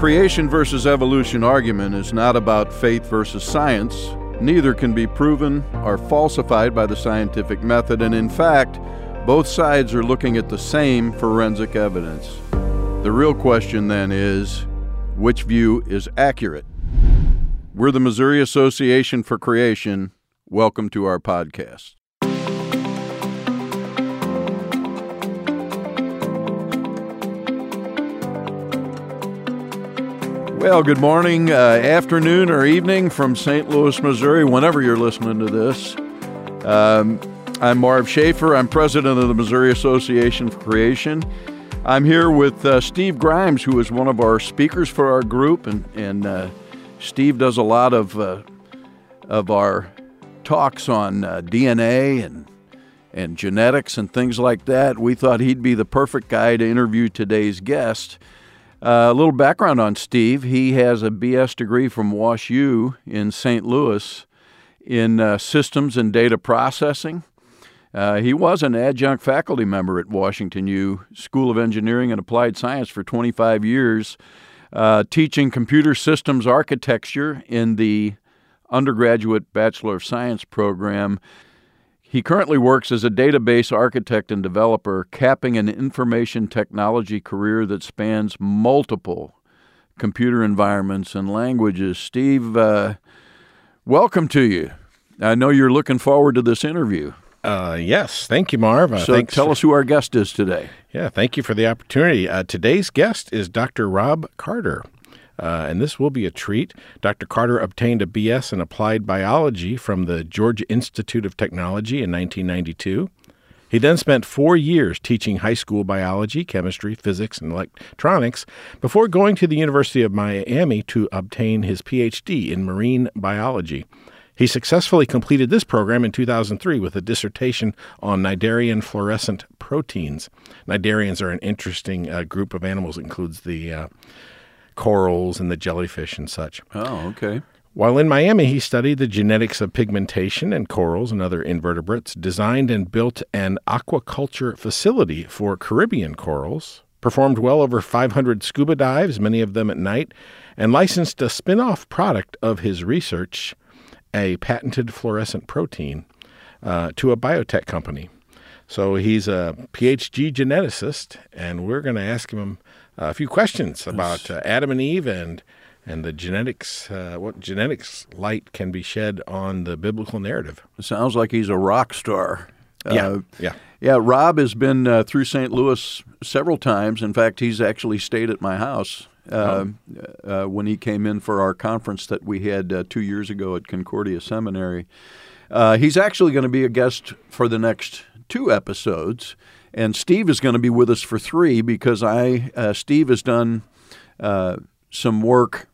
creation versus evolution argument is not about faith versus science. Neither can be proven or falsified by the scientific method, and in fact, both sides are looking at the same forensic evidence. The real question then is which view is accurate? We're the Missouri Association for Creation. Welcome to our podcast. Well, good morning, uh, afternoon, or evening from St. Louis, Missouri, whenever you're listening to this. Um, I'm Marv Schaefer. I'm president of the Missouri Association for Creation. I'm here with uh, Steve Grimes, who is one of our speakers for our group, and, and uh, Steve does a lot of uh, of our talks on uh, DNA and and genetics and things like that. We thought he'd be the perfect guy to interview today's guest. Uh, a little background on Steve. He has a BS degree from Wash U in St. Louis in uh, systems and data processing. Uh, he was an adjunct faculty member at Washington U School of Engineering and Applied Science for 25 years, uh, teaching computer systems architecture in the undergraduate Bachelor of Science program. He currently works as a database architect and developer, capping an information technology career that spans multiple computer environments and languages. Steve, uh, welcome to you. I know you're looking forward to this interview. Uh, yes, thank you, Marv. Uh, so tell us who our guest is today. Yeah, thank you for the opportunity. Uh, today's guest is Dr. Rob Carter uh, and this will be a treat. Dr. Carter obtained a BS in applied biology from the Georgia Institute of Technology in 1992. He then spent four years teaching high school biology, chemistry, physics, and electronics before going to the University of Miami to obtain his PhD in marine biology. He successfully completed this program in 2003 with a dissertation on cnidarian fluorescent proteins. Cnidarians are an interesting uh, group of animals, includes the uh, corals and the jellyfish and such. Oh, okay. While in Miami, he studied the genetics of pigmentation in corals and other invertebrates, designed and built an aquaculture facility for Caribbean corals, performed well over 500 scuba dives, many of them at night, and licensed a spin off product of his research, a patented fluorescent protein, uh, to a biotech company. So he's a PhD geneticist, and we're going to ask him a few questions about uh, Adam and Eve and and the genetics, uh, what genetics light can be shed on the biblical narrative. It sounds like he's a rock star. Yeah, uh, yeah, yeah. Rob has been uh, through St. Louis several times. In fact, he's actually stayed at my house uh, oh. Uh, when he came in for our conference that we had two years ago at Concordia Seminary. he's actually going to be a guest for the next two episodes. And Steve is going to be with us for three because I uh, Steve has done uh, some work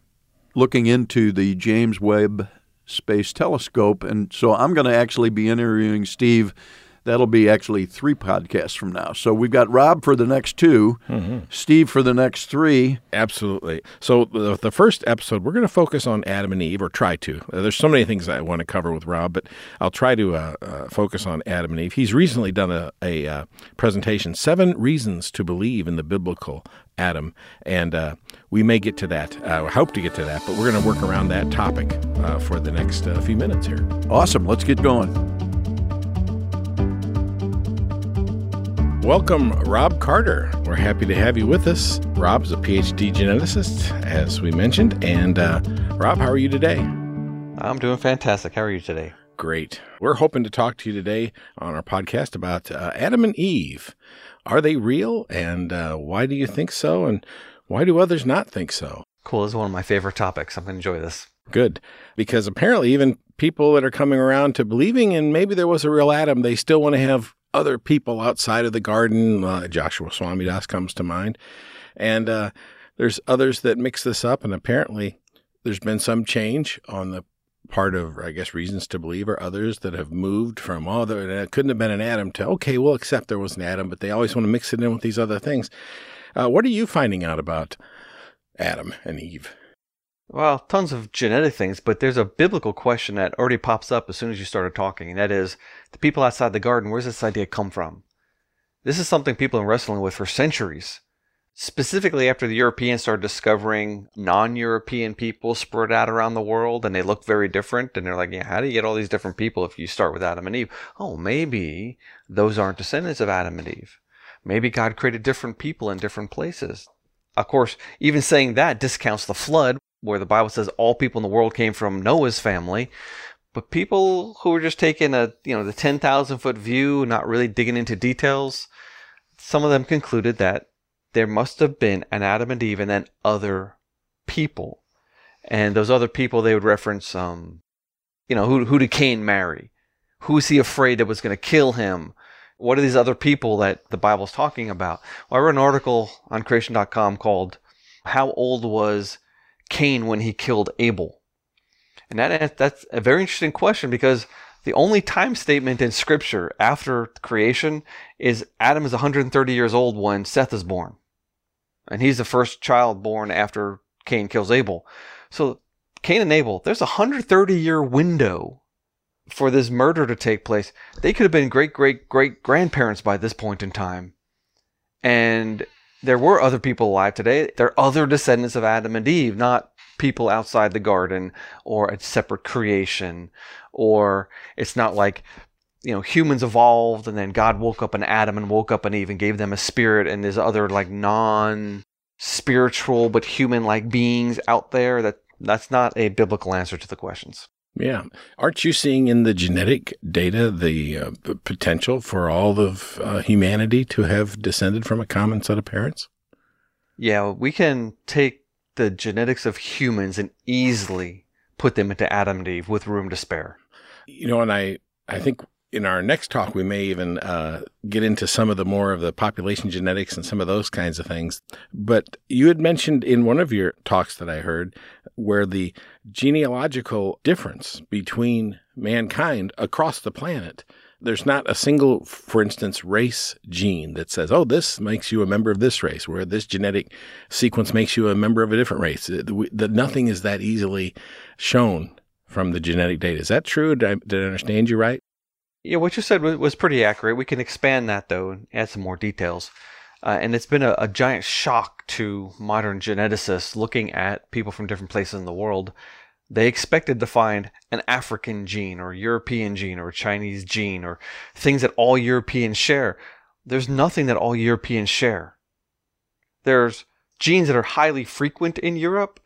looking into the James Webb Space Telescope, and so I'm going to actually be interviewing Steve That'll be actually three podcasts from now. So we've got Rob for the next 2 mm-hmm. Steve for the next three. Absolutely. So the, the first episode, we're going to focus on Adam and Eve, or try to. Uh, there's so many things I want to cover with Rob, but I'll try to uh, uh, focus on Adam and Eve. He's recently done a, a uh, presentation, Seven Reasons to Believe in the Biblical Adam. And uh, we may get to that. I uh, hope to get to that, but we're going to work around that topic uh, for the next uh, few minutes here. Awesome. Let's get going. Welcome, Rob Carter. We're happy to have you with us. Rob is a PhD geneticist, as we mentioned. And uh, Rob, how are you today? I'm doing fantastic. How are you today? Great. We're hoping to talk to you today on our podcast about uh, Adam and Eve. Are they real? And uh, why do you think so? And why do others not think so? Cool. This is one of my favorite topics. I'm going to enjoy this. Good. Because apparently, even people that are coming around to believing in maybe there was a real Adam, they still want to have other people outside of the garden. Uh, Joshua Swamidass comes to mind. And uh, there's others that mix this up, and apparently there's been some change on the part of, I guess, reasons to believe, or others that have moved from, oh, there it couldn't have been an Adam to, okay, we'll accept there was an Adam, but they always want to mix it in with these other things. Uh, what are you finding out about Adam and Eve? Well, tons of genetic things, but there's a biblical question that already pops up as soon as you started talking, and that is the people outside the garden, where's this idea come from? This is something people have been wrestling with for centuries. specifically after the Europeans started discovering non European people spread out around the world and they look very different. And they're like, yeah, how do you get all these different people if you start with Adam and Eve? Oh, maybe those aren't descendants of Adam and Eve. Maybe God created different people in different places. Of course, even saying that discounts the flood, where the Bible says all people in the world came from Noah's family. But people who were just taking a, you know, the 10,000 foot view, not really digging into details, some of them concluded that there must have been an Adam and Eve and then other people. And those other people, they would reference, um, you know, who, who did Cain marry? Who is he afraid that was going to kill him? What are these other people that the Bible's talking about? Well, I wrote an article on creation.com called How Old Was Cain When He Killed Abel? And that, that's a very interesting question because the only time statement in Scripture after creation is Adam is 130 years old when Seth is born and he's the first child born after Cain kills Abel. So Cain and Abel, there's a 130 year window for this murder to take place. They could have been great great great grandparents by this point in time. And there were other people alive today. They're other descendants of Adam and Eve, not people outside the garden or a separate creation or it's not like you know humans evolved and then god woke up an adam and woke up an eve and gave them a spirit and there's other like non spiritual but human like beings out there that that's not a biblical answer to the questions yeah. Aren't you seeing in the genetic data the, uh, potential for all of uh, humanity to have descended from a common set of parents? Yeah we can take the genetics of humans and easily put them into adam and eve with room to spare. You know and i i think in our next talk, we may even uh, get into some of the more of the population genetics and some of those kinds of things. But you had mentioned in one of your talks that I heard where the genealogical difference between mankind across the planet. There's not a single, for instance, race gene that says, oh, this makes you a member of this race, where this genetic sequence makes you a member of a different race. That nothing is that easily shown from the genetic data. Is that true? Did I, did I understand you right? Yeah, what you said was, pretty accurate. We can expand that though and add some more details. Uh, and it's been a, a, giant shock to modern geneticists looking at people from different places in the world. They expected to find an African gene or European gene or Chinese gene or things that all Europeans share. There's nothing that all Europeans share. There's genes that are highly frequent in Europe,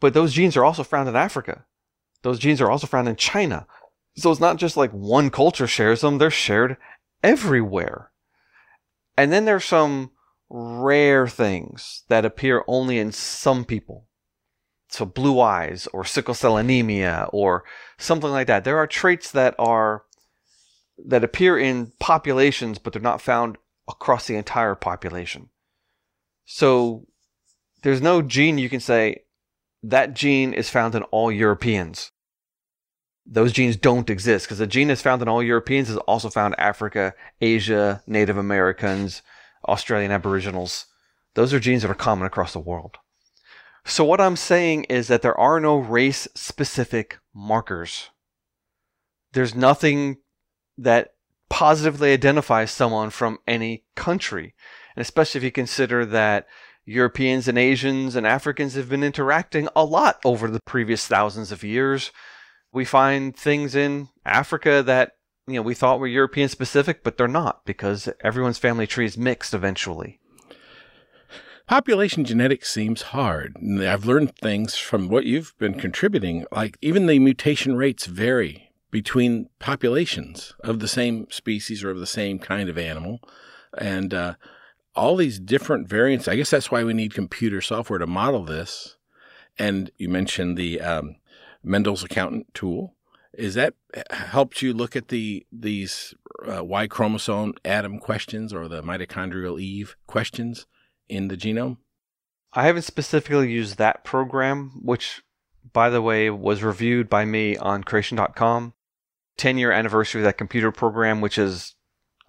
but those genes are also found in Africa. Those genes are also found in China. So it's not just like one culture shares them, they're shared everywhere. And then there's some rare things that appear only in some people. So blue eyes or sickle cell anemia or something like that. There are traits that are that appear in populations but they're not found across the entire population. So there's no gene you can say that gene is found in all Europeans those genes don't exist because the gene that's found in all Europeans is also found Africa, Asia, Native Americans, Australian Aboriginals. Those are genes that are common across the world. So what I'm saying is that there are no race specific markers. There's nothing that positively identifies someone from any country. And especially if you consider that Europeans and Asians and Africans have been interacting a lot over the previous thousands of years we find things in Africa that you know we thought were European specific, but they're not because everyone's family tree is mixed eventually. Population genetics seems hard. I've learned things from what you've been contributing. Like even the mutation rates vary between populations of the same species or of the same kind of animal, and uh, all these different variants. I guess that's why we need computer software to model this. And you mentioned the um, Mendel's accountant tool. Is that helped you look at the these uh, Y chromosome Adam questions or the mitochondrial Eve questions in the genome? I haven't specifically used that program, which, by the way, was reviewed by me on creation.com. 10 year anniversary of that computer program, which is,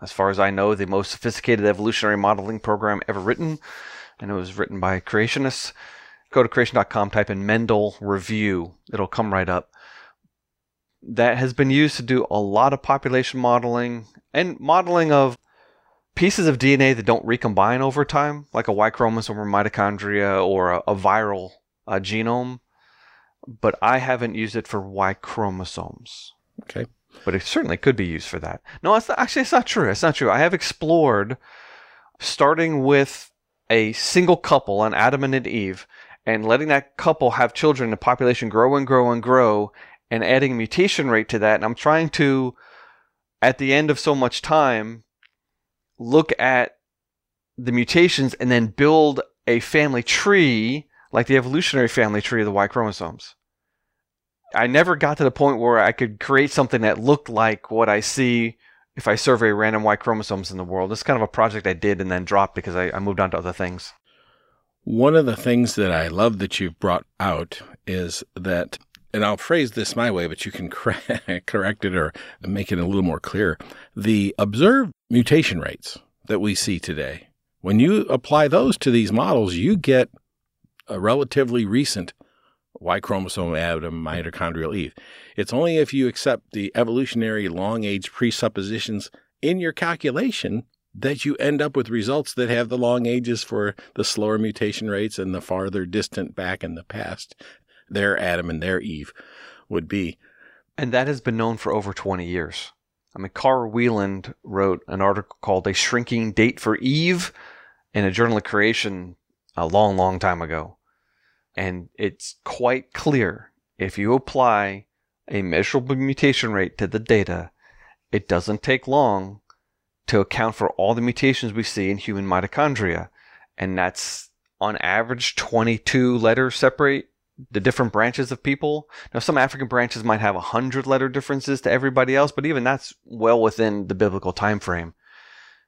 as far as I know, the most sophisticated evolutionary modeling program ever written. And it was written by creationists go to creation.com, type in Mendel review. It'll come right up. That has been used to do a lot of population modeling and modeling of pieces of DNA that don't recombine over time, like a Y chromosome or mitochondria or a, a viral uh, genome. But I haven't used it for Y chromosomes. Okay. But it certainly could be used for that. No, it's not, actually it's not true. It's not true. I have explored starting with a single couple, an Adam and an Eve, and letting that couple have children, the population grow and grow and grow, and adding mutation rate to that. And I'm trying to, at the end of so much time, look at the mutations and then build a family tree like the evolutionary family tree of the Y chromosomes. I never got to the point where I could create something that looked like what I see if I survey random Y chromosomes in the world. It's kind of a project I did and then dropped because I, I moved on to other things. One of the things that I love that you've brought out is that, and I'll phrase this my way, but you can correct it or make it a little more clear. The observed mutation rates that we see today, when you apply those to these models, you get a relatively recent Y chromosome Adam mitochondrial Eve. It's only if you accept the evolutionary long age presuppositions in your calculation that you end up with results that have the long ages for the slower mutation rates and the farther distant back in the past their Adam and their Eve would be. And that has been known for over 20 years. I mean, Carl Wieland wrote an article called A Shrinking Date for Eve in a Journal of Creation a long, long time ago. And it's quite clear if you apply a measurable mutation rate to the data, it doesn't take long to account for all the mutations we see in human mitochondria. And that's on average 22 letters separate the different branches of people. Now, some African branches might have 100 letter differences to everybody else, but even that's well within the biblical time frame.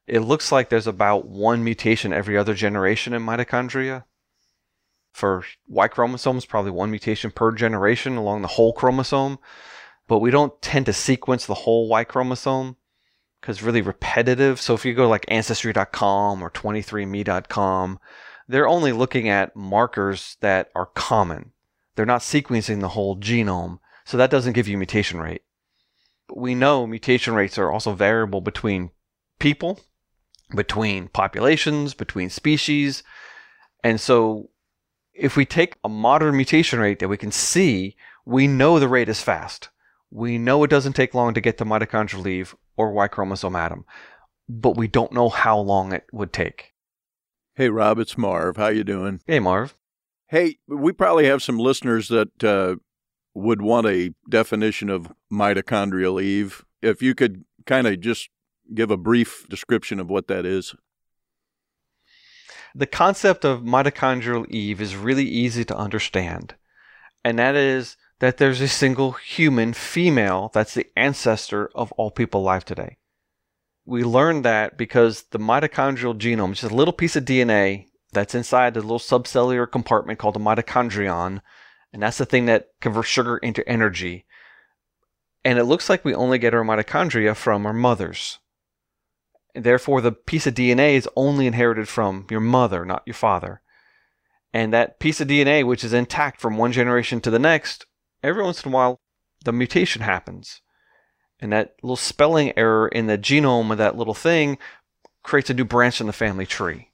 It looks like there's about one mutation every other generation in mitochondria. For Y chromosomes, probably one mutation per generation along the whole chromosome. But we don't tend to sequence the whole Y chromosome because really repetitive. So if you go like ancestry.com or 23andme.com, they're only looking at markers that are common. They're not sequencing the whole genome. So that doesn't give you mutation rate. But we know mutation rates are also variable between people, between populations, between species. And so if we take a modern mutation rate that we can see, we know the rate is fast. We know it doesn't take long to get to mitochondrial Eve or Y chromosome Adam, but we don't know how long it would take. Hey Rob, it's Marv. How you doing? Hey Marv. Hey, we probably have some listeners that uh, would want a definition of mitochondrial Eve. If you could kind of just give a brief description of what that is. The concept of mitochondrial Eve is really easy to understand, and that is that there's a single human female that's the ancestor of all people alive today. We learned that because the mitochondrial genome is a little piece of DNA that's inside the little subcellular compartment called the mitochondrion, and that's the thing that converts sugar into energy. And it looks like we only get our mitochondria from our mothers. Therefore, the piece of DNA is only inherited from your mother, not your father. And that piece of DNA, which is intact from one generation to the next, every once in a while the mutation happens. And that little spelling error in the genome of that little thing creates a new branch in the family tree.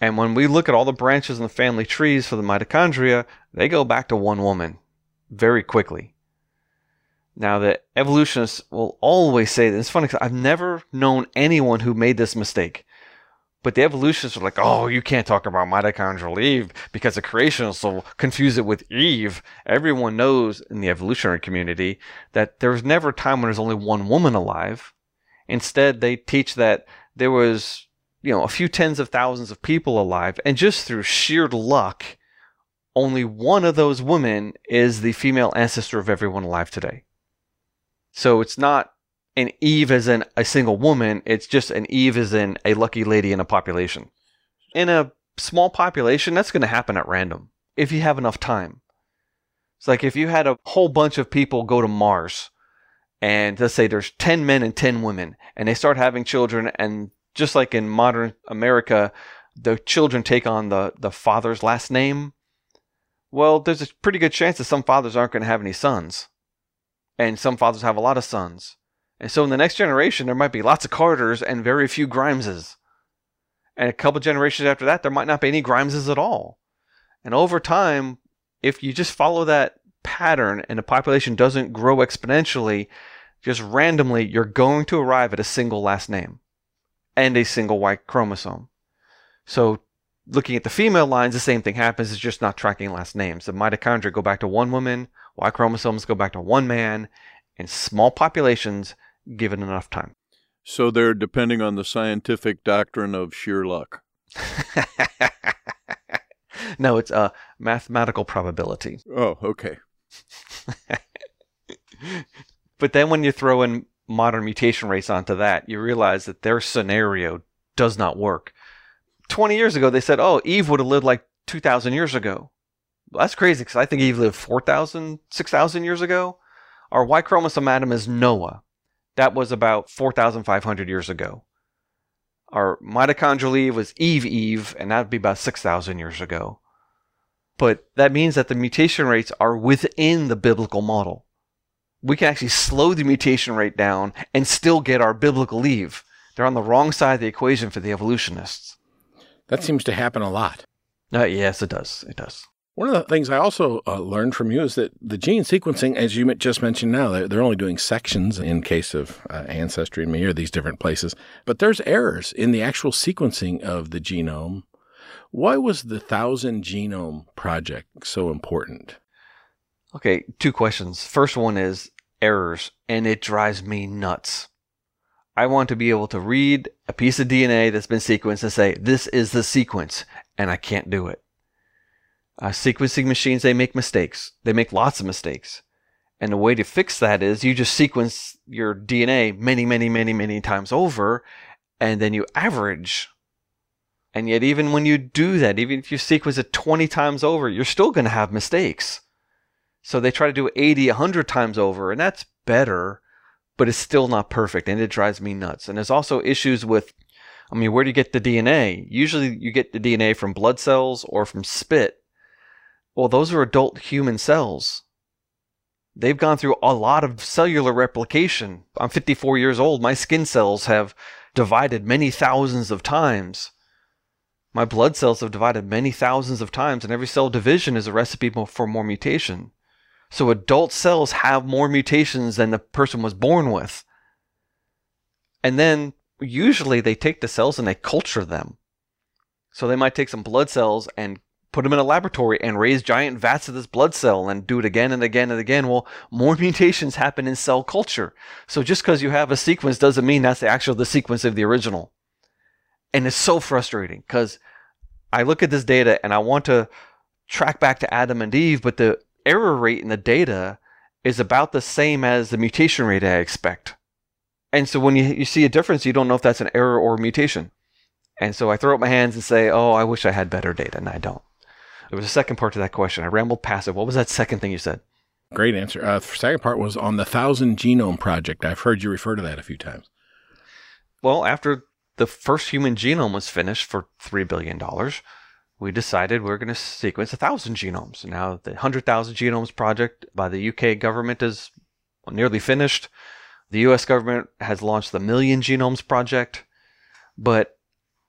And when we look at all the branches in the family trees for the mitochondria, they go back to one woman very quickly. Now, the evolutionists will always say this. It's funny because I've never known anyone who made this mistake. But the evolutionists are like, oh, you can't talk about mitochondrial Eve because the creationists will confuse it with Eve. Everyone knows in the evolutionary community that there was never a time when there's only one woman alive. Instead, they teach that there was, you know, a few tens of thousands of people alive, and just through sheer luck, only one of those women is the female ancestor of everyone alive today. So it's not an Eve as in a single woman. It's just an Eve as in a lucky lady in a population. In a small population, that's going to happen at random if you have enough time. It's like if you had a whole bunch of people go to Mars, and let's say there's 10 men and 10 women, and they start having children, and just like in modern America, the children take on the, the father's last name. Well, there's a pretty good chance that some fathers aren't going to have any sons. And some fathers have a lot of sons And so in the next generation, there might be lots of Carters and very few Grimeses. And a couple generations after that, there might not be any Grimeses at all. And over time, if you just follow that pattern and the population doesn't grow exponentially, just randomly, you're going to arrive at a single last name and a single Y chromosome. So looking at the female lines, the same thing happens. It's just not tracking last names. The mitochondria go back to one woman, Y chromosomes go back to one man, in small populations given enough time. So they're depending on the scientific doctrine of sheer luck. no, it's a mathematical probability. Oh, okay. but then when you throw in modern mutation rates onto that, you realize that their scenario does not work. 20 years ago, they said, oh, Eve would have lived like 2,000 years ago. Well, that's crazy because I think Eve lived 4,000, 6,000 years ago. Our Y chromosome Adam is Noah. That was about 4,500 years ago. Our mitochondrial Eve was Eve Eve, and that would be about 6,000 years ago. But that means that the mutation rates are within the biblical model. We can actually slow the mutation rate down and still get our biblical Eve. They're on the wrong side of the equation for the evolutionists. That seems to happen a lot. Uh, yes, it does. It does. One of the things I also uh, learned from you is that the gene sequencing, as you just mentioned now, they're, they're only doing sections in case of uh, Ancestry and me or these different places, but there's errors in the actual sequencing of the genome. Why was the Thousand Genome Project so important? Okay, two questions. First one is errors, and it drives me nuts. I want to be able to read a piece of DNA that's been sequenced and say, this is the sequence, and I can't do it. Uh, sequencing machines, they make mistakes. They make lots of mistakes. And the way to fix that is you just sequence your DNA many, many, many, many times over, and then you average. And yet, even when you do that, even if you sequence it 20 times over, you're still going to have mistakes. So they try to do 80, 100 times over, and that's better, but it's still not perfect, and it drives me nuts. And there's also issues with, I mean, where do you get the DNA? Usually you get the DNA from blood cells or from spit well, those are adult human cells. They've gone through a lot of cellular replication. I'm 54 years old. My skin cells have divided many thousands of times. My blood cells have divided many thousands of times, and every cell division is a recipe for more mutation. So adult cells have more mutations than the person was born with. And then usually they take the cells and they culture them. So they might take some blood cells and put them in a laboratory and raise giant vats of this blood cell and do it again and again and again. Well, more mutations happen in cell culture. So just because you have a sequence doesn't mean that's the actual the sequence of the original. And it's so frustrating because I look at this data and I want to track back to Adam and Eve, but the error rate in the data is about the same as the mutation rate I expect. And so when you, you see a difference, you don't know if that's an error or a mutation. And so I throw up my hands and say, oh, I wish I had better data, and I don't. There was a second part to that question. I rambled past it. What was that second thing you said? Great answer. Uh, the second part was on the Thousand Genome Project. I've heard you refer to that a few times. Well, after the first human genome was finished for $3 billion, we decided we are going to sequence a thousand genomes. Now, the 100,000 Genomes Project by the UK government is nearly finished. The US government has launched the Million Genomes Project, but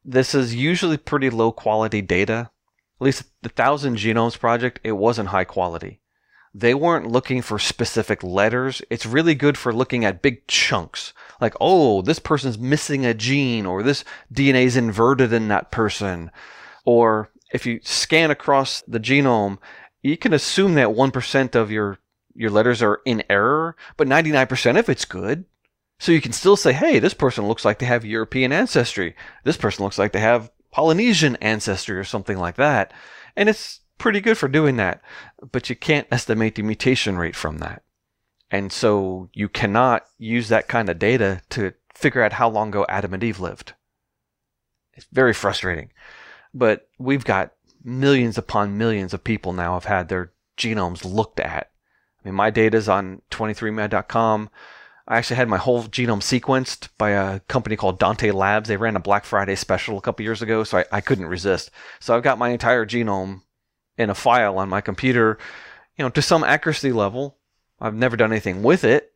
this is usually pretty low quality data at least the Thousand Genomes Project, it wasn't high quality. They weren't looking for specific letters. It's really good for looking at big chunks. Like, oh, this person's missing a gene, or this DNA is inverted in that person. Or if you scan across the genome, you can assume that 1% of your, your letters are in error, but 99% of it's good. So you can still say, hey, this person looks like they have European ancestry. This person looks like they have Polynesian ancestry or something like that. And it's pretty good for doing that, but you can't estimate the mutation rate from that. And so you cannot use that kind of data to figure out how long ago Adam and Eve lived. It's very frustrating. But we've got millions upon millions of people now have had their genomes looked at. I mean, my data is on 23andMe.com. I actually had my whole genome sequenced by a company called Dante Labs. They ran a Black Friday special a couple years ago, so I, I couldn't resist. So I've got my entire genome in a file on my computer, you know, to some accuracy level. I've never done anything with it,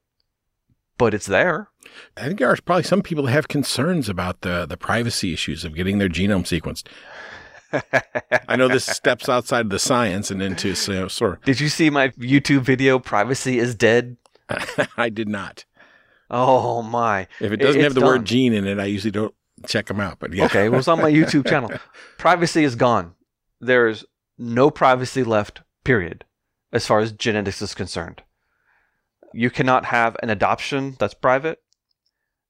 but it's there. I think there are probably some people that have concerns about the, the privacy issues of getting their genome sequenced. I know this steps outside of the science and into so, sort. Did you see my YouTube video? Privacy is dead. I did not. Oh my! If it doesn't It's have the done. word gene in it, I usually don't check them out. But yeah, Okay, it was on my YouTube channel. Privacy is gone. There's no privacy left, period, as far as genetics is concerned. You cannot have an adoption that's private.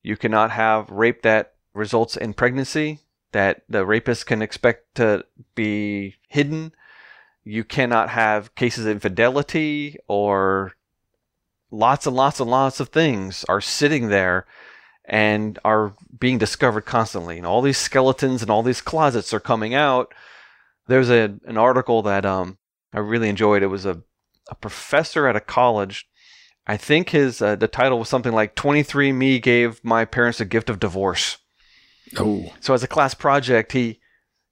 You cannot have rape that results in pregnancy that the rapist can expect to be hidden. You cannot have cases of infidelity or lots and lots and lots of things are sitting there and are being discovered constantly. And all these skeletons and all these closets are coming out. There's a an article that um I really enjoyed. It was a a professor at a college. I think his uh, the title was something like 23 Me gave my parents a gift of divorce. oh, So as a class project, he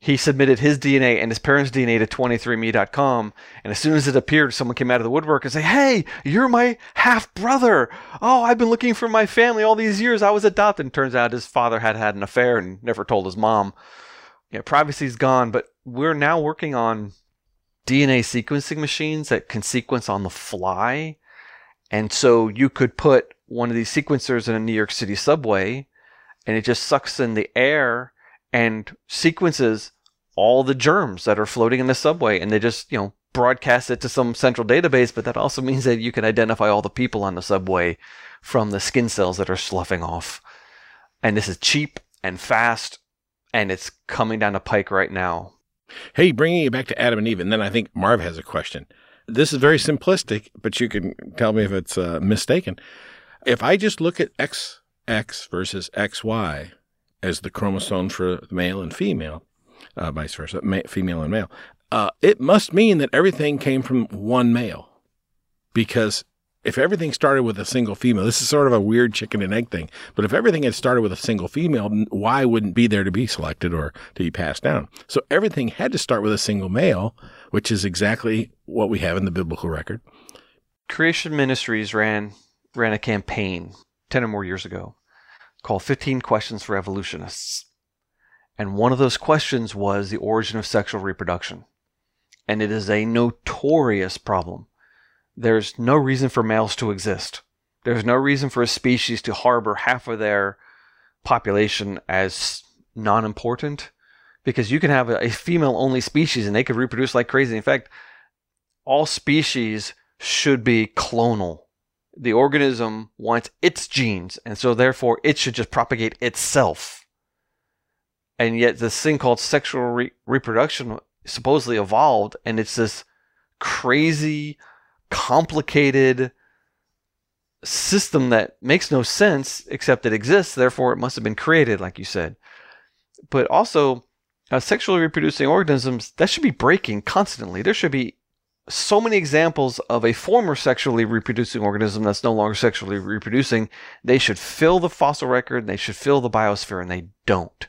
he submitted his DNA and his parents' DNA to 23andMe.com, and as soon as it appeared, someone came out of the woodwork and said, "Hey, you're my half brother! Oh, I've been looking for my family all these years. I was adopted." And turns out his father had had an affair and never told his mom. Yeah, privacy's gone, but we're now working on DNA sequencing machines that can sequence on the fly, and so you could put one of these sequencers in a New York City subway and it just sucks in the air and sequences all the germs that are floating in the subway and they just you know broadcast it to some central database but that also means that you can identify all the people on the subway from the skin cells that are sloughing off and this is cheap and fast and it's coming down the pike right now hey, bringing it back to Adam and Eve, and then I think Marv has a question. This is very simplistic, but you can tell me if it's uh, mistaken. If I just look at XX versus XY as the chromosome for male and female, uh, vice versa, ma- female and male, uh, it must mean that everything came from one male. Because if everything started with a single female, this is sort of a weird chicken and egg thing, but if everything had started with a single female, why wouldn't be there to be selected or to be passed down? So everything had to start with a single male, which is exactly what we have in the biblical record. creation ministries ran ran a campaign 10 or more years ago called 15 questions for evolutionists and one of those questions was the origin of sexual reproduction and it is a notorious problem there's no reason for males to exist there's no reason for a species to harbor half of their population as non-important because you can have a, a female only species and they could reproduce like crazy in fact all species should be clonal. The organism wants its genes, and so therefore it should just propagate itself. And yet, this thing called sexual re- reproduction supposedly evolved, and it's this crazy, complicated system that makes no sense except it exists, therefore it must have been created, like you said. But also, uh, sexually reproducing organisms, that should be breaking constantly. There should be so many examples of a former sexually reproducing organism that's no longer sexually reproducing. They should fill the fossil record, they should fill the biosphere, and they don't.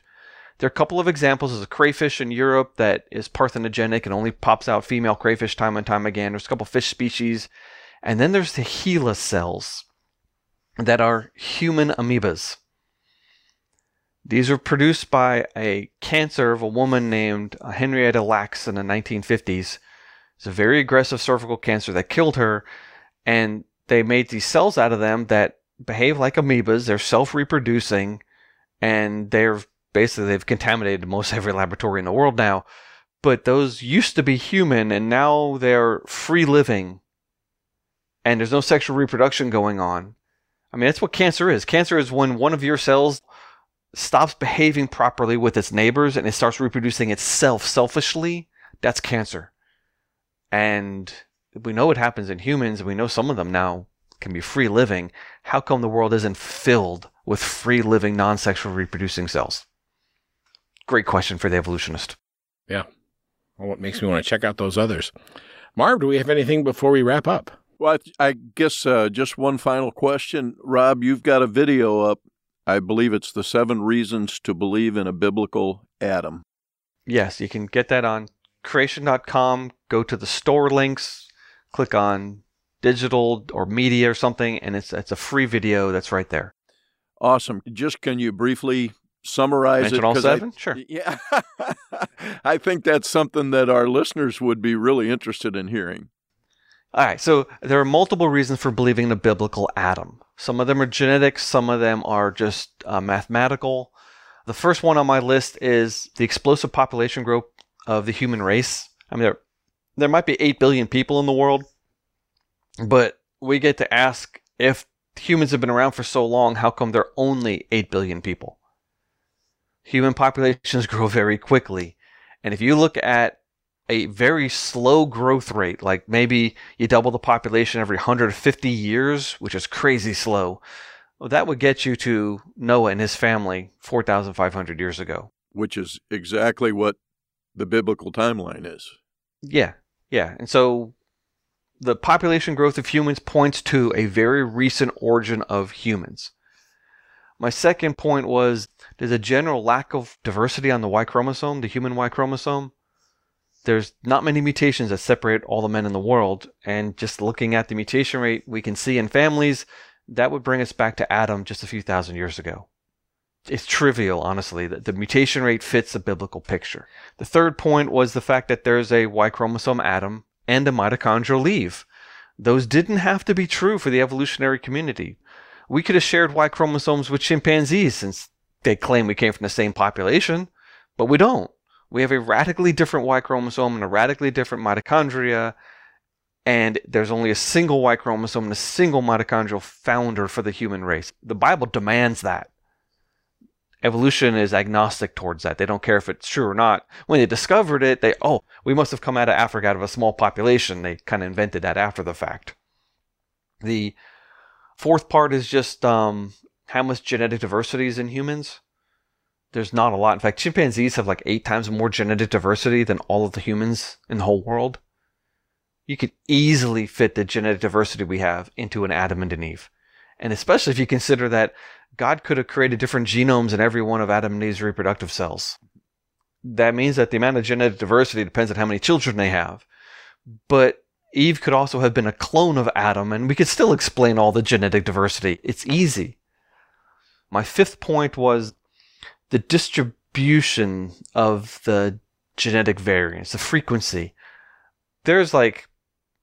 There are a couple of examples. There's a crayfish in Europe that is parthenogenic and only pops out female crayfish time and time again. There's a couple fish species. And then there's the HeLa cells that are human amoebas. These were produced by a cancer of a woman named Henrietta Lacks in the 1950s. It's a very aggressive cervical cancer that killed her, and they made these cells out of them that behave like amoebas. They're self-reproducing, and they're basically they've contaminated most every laboratory in the world now. But those used to be human, and now they're free living, and there's no sexual reproduction going on. I mean, that's what cancer is. Cancer is when one of your cells stops behaving properly with its neighbors and it starts reproducing itself selfishly. That's cancer. And we know it happens in humans. We know some of them now can be free living. How come the world isn't filled with free living, non sexual reproducing cells? Great question for the evolutionist. Yeah. Well, what makes me want to check out those others? Marv, do we have anything before we wrap up? Well, I, I guess uh, just one final question. Rob, you've got a video up. I believe it's the seven reasons to believe in a biblical Adam. Yes, you can get that on creation.com. Go to the store links, click on digital or media or something, and it's it's a free video that's right there. Awesome. Just can you briefly summarize Mention it? all 'Cause I- Sure. Yeah. I think that's something that our listeners would be really interested in hearing. All right, so there are multiple reasons for believing in a biblical Adam. Some of them are genetic, some of them are just uh, mathematical. The first one on my list is the explosive population growth of the human race. I mean, there, there might be 8 billion people in the world, but we get to ask if humans have been around for so long, how come there are only 8 billion people? Human populations grow very quickly. And if you look at a very slow growth rate, like maybe you double the population every 150 years, which is crazy slow, well, that would get you to Noah and his family 4,500 years ago. Which is exactly what the biblical timeline is. Yeah, yeah. And so the population growth of humans points to a very recent origin of humans. My second point was there's a general lack of diversity on the Y chromosome, the human Y chromosome. There's not many mutations that separate all the men in the world, and just looking at the mutation rate we can see in families, that would bring us back to Adam just a few thousand years ago. It's trivial, honestly. The, the mutation rate fits a biblical picture. The third point was the fact that there's a Y chromosome Adam and a mitochondrial Eve. Those didn't have to be true for the evolutionary community. We could have shared Y chromosomes with chimpanzees since they claim we came from the same population, but we don't. We have a radically different Y chromosome and a radically different mitochondria, and there's only a single Y chromosome and a single mitochondrial founder for the human race. The Bible demands that. Evolution is agnostic towards that. They don't care if it's true or not. When they discovered it, they, oh, we must have come out of Africa out of a small population. They kind of invented that after the fact. The fourth part is just um, how much genetic diversity is in humans. There's not a lot. In fact, chimpanzees have like eight times more genetic diversity than all of the humans in the whole world. You could easily fit the genetic diversity we have into an Adam and an Eve. And especially if you consider that God could have created different genomes in every one of Adam and Eve's reproductive cells. That means that the amount of genetic diversity depends on how many children they have. But Eve could also have been a clone of Adam, and we could still explain all the genetic diversity. It's easy. My fifth point was the distribution of the genetic variance, the frequency. There's like,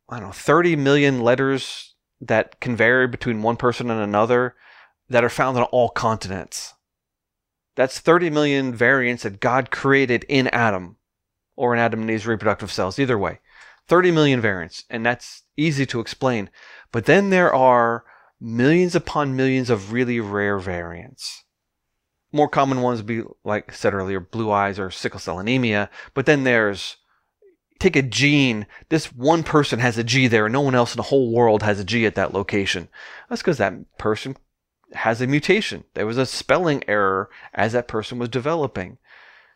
I don't know, 30 million letters that can vary between one person and another that are found on all continents. That's 30 million variants that God created in Adam or in Adam and Eve's reproductive cells, either way. 30 million variants, and that's easy to explain. But then there are millions upon millions of really rare variants. More common ones would be, like I said earlier, blue eyes or sickle cell anemia. But then there's take a gene. This one person has a G there, and no one else in the whole world has a G at that location. That's because that person has a mutation. There was a spelling error as that person was developing.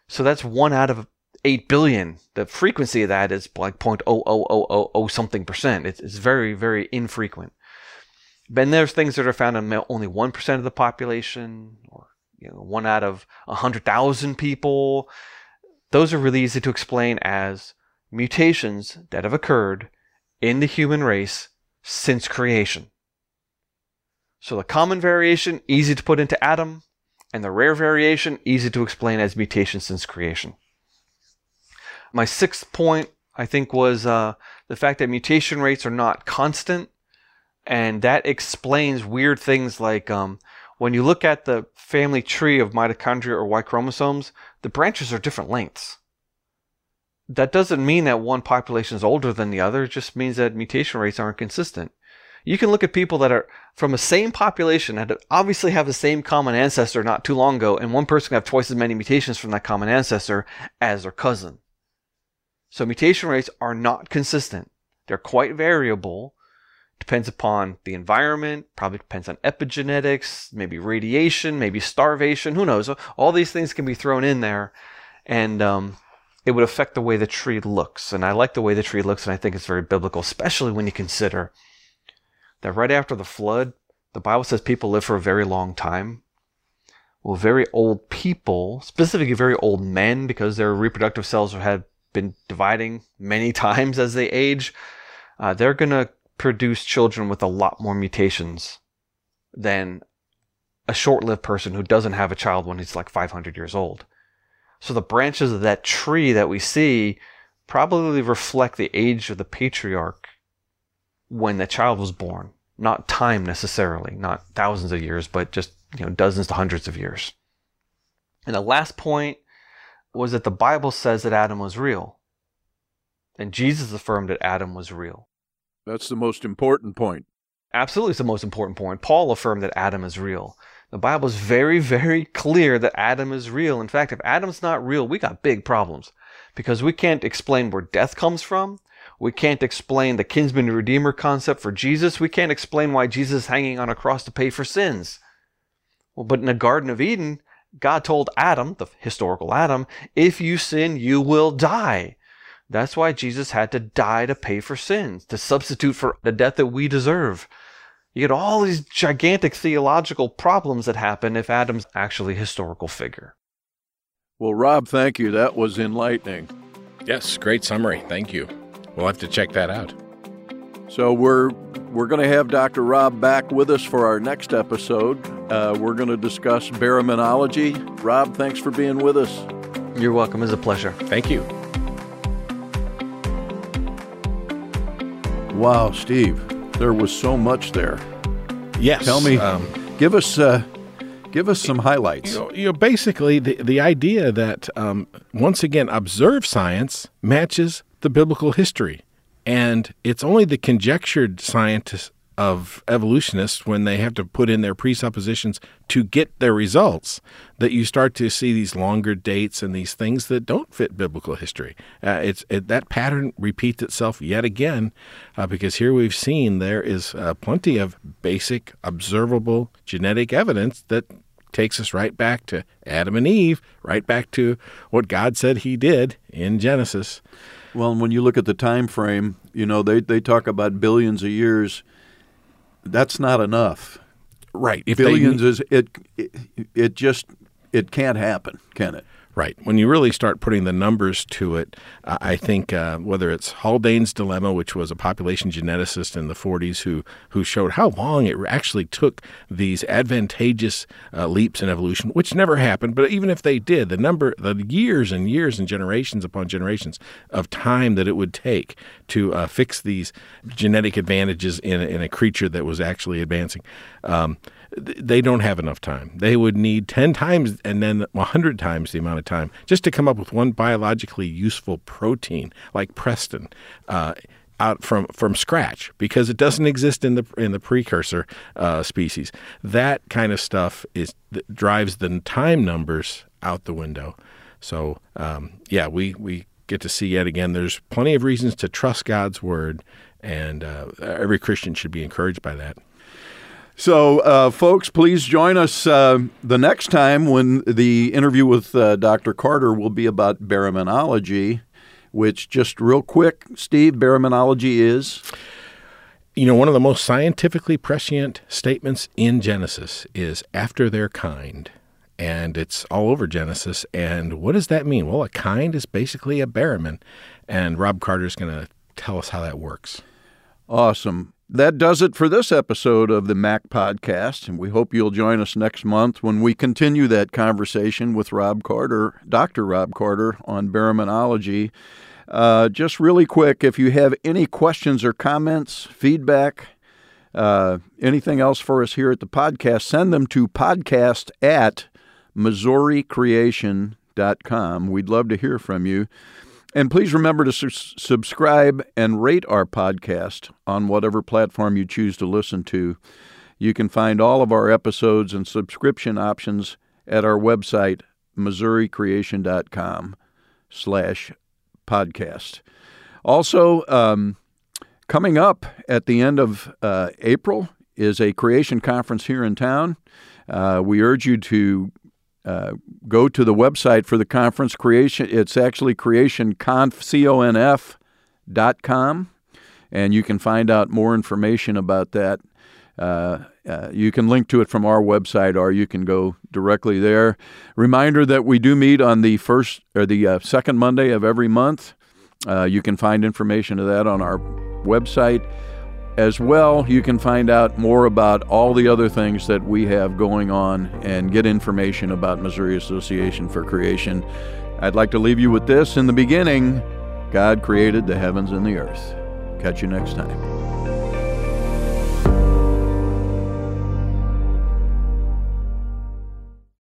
So that's one out of 8 billion. The frequency of that is like 0.00000 something percent. It's, it's very, very infrequent. Then there's things that are found in only 1% of the population or you know, one out of 100,000 people. Those are really easy to explain as mutations that have occurred in the human race since creation. So the common variation, easy to put into Adam, and the rare variation, easy to explain as mutation since creation. My sixth point, I think, was uh, the fact that mutation rates are not constant, and that explains weird things like um, when you look at the family tree of mitochondria or Y chromosomes, the branches are different lengths. That doesn't mean that one population is older than the other, it just means that mutation rates aren't consistent. You can look at people that are from the same population that obviously have the same common ancestor not too long ago, and one person can have twice as many mutations from that common ancestor as their cousin. So mutation rates are not consistent. They're quite variable. Depends upon the environment, probably depends on epigenetics, maybe radiation, maybe starvation, who knows? All these things can be thrown in there, and um, it would affect the way the tree looks. And I like the way the tree looks, and I think it's very biblical, especially when you consider that right after the flood, the Bible says people live for a very long time. Well, very old people, specifically very old men, because their reproductive cells have been dividing many times as they age, uh, they're going to produce children with a lot more mutations than a short lived person who doesn't have a child when he's like 500 years old. So the branches of that tree that we see probably reflect the age of the patriarch when the child was born, not time necessarily, not thousands of years, but just you know dozens to hundreds of years. And the last point was that the Bible says that Adam was real. And Jesus affirmed that Adam was real. That's the most important point. Absolutely, it's the most important point. Paul affirmed that Adam is real. The Bible is very, very clear that Adam is real. In fact, if Adam's not real, we got big problems because we can't explain where death comes from. We can't explain the kinsman redeemer concept for Jesus. We can't explain why Jesus is hanging on a cross to pay for sins. Well, but in the Garden of Eden, God told Adam, the historical Adam, if you sin, you will die. That's why Jesus had to die to pay for sins, to substitute for the death that we deserve. You get all these gigantic theological problems that happen if Adam's actually a historical figure. Well, Rob, thank you. That was enlightening. Yes, great summary. Thank you. We'll have to check that out. So we're we're going to have Dr. Rob back with us for our next episode. Uh, we're going to discuss baraminology. Rob, thanks for being with us. You're welcome. It's a pleasure. Thank you. Wow, Steve, there was so much there. Yes. Tell me, um, give us uh, give us some highlights. You know, you know basically the the idea that um, once again, observed science matches the biblical history, and it's only the conjectured scientists of evolutionists when they have to put in their presuppositions to get their results that you start to see these longer dates and these things that don't fit biblical history. Uh, it's it, that pattern repeats itself yet again uh, because here we've seen there is uh, plenty of basic observable genetic evidence that takes us right back to Adam and Eve, right back to what God said he did in Genesis. Well, when you look at the time frame, you know, they, they talk about billions of years that's not enough. Right. If Billions they, is it, it it just it can't happen, can it? Right. When you really start putting the numbers to it, I think uh, whether it's Haldane's dilemma, which was a population geneticist in the 40s who who showed how long it actually took these advantageous uh, leaps in evolution, which never happened, but even if they did, the number, the years and years and generations upon generations of time that it would take to uh, fix these genetic advantages in, in a creature that was actually advancing. Um, they don't have enough time. They would need 10 times and then 100 times the amount of time just to come up with one biologically useful protein like prestin. Uh, out from from scratch because it doesn't exist in the in the precursor uh, species. That kind of stuff is drives the time numbers out the window. So um, yeah, we we get to see yet again. There's plenty of reasons to trust God's word, and uh, every Christian should be encouraged by that. So, uh, folks, please join us uh, the next time when the interview with uh, Dr. Carter will be about baraminology, which, just real quick, Steve, baraminology is. You know, one of the most scientifically prescient statements in Genesis is after their kind. And it's all over Genesis. And what does that mean? Well, a kind is basically a baramin. And Rob Carter is going to tell us how that works. Awesome. That does it for this episode of the Mac Podcast, and we hope you'll join us next month when we continue that conversation with Rob Carter, Dr. Rob Carter, on baraminology. Uh, just really quick, if you have any questions or comments, feedback, uh, anything else for us here at the podcast, send them to podcast at MissouriCreation.com. We'd love to hear from you. And please remember to su- subscribe and rate our podcast on whatever platform you choose to listen to. You can find all of our episodes and subscription options at our website, missouricreation.com slash podcast. Also, um, coming up at the end of uh, April is a creation conference here in town. Uh, we urge you to uh, go to the website for the conference creation. It's actually creationconf.com, and you can find out more information about that. Uh, uh, you can link to it from our website, or you can go directly there. Reminder that we do meet on the first or the uh, second Monday of every month. Uh, you can find information of that on our website. As well, you can find out more about all the other things that we have going on and get information about Missouri Association for Creation. I'd like to leave you with this. In the beginning, God created the heavens and the earth. Catch you next time.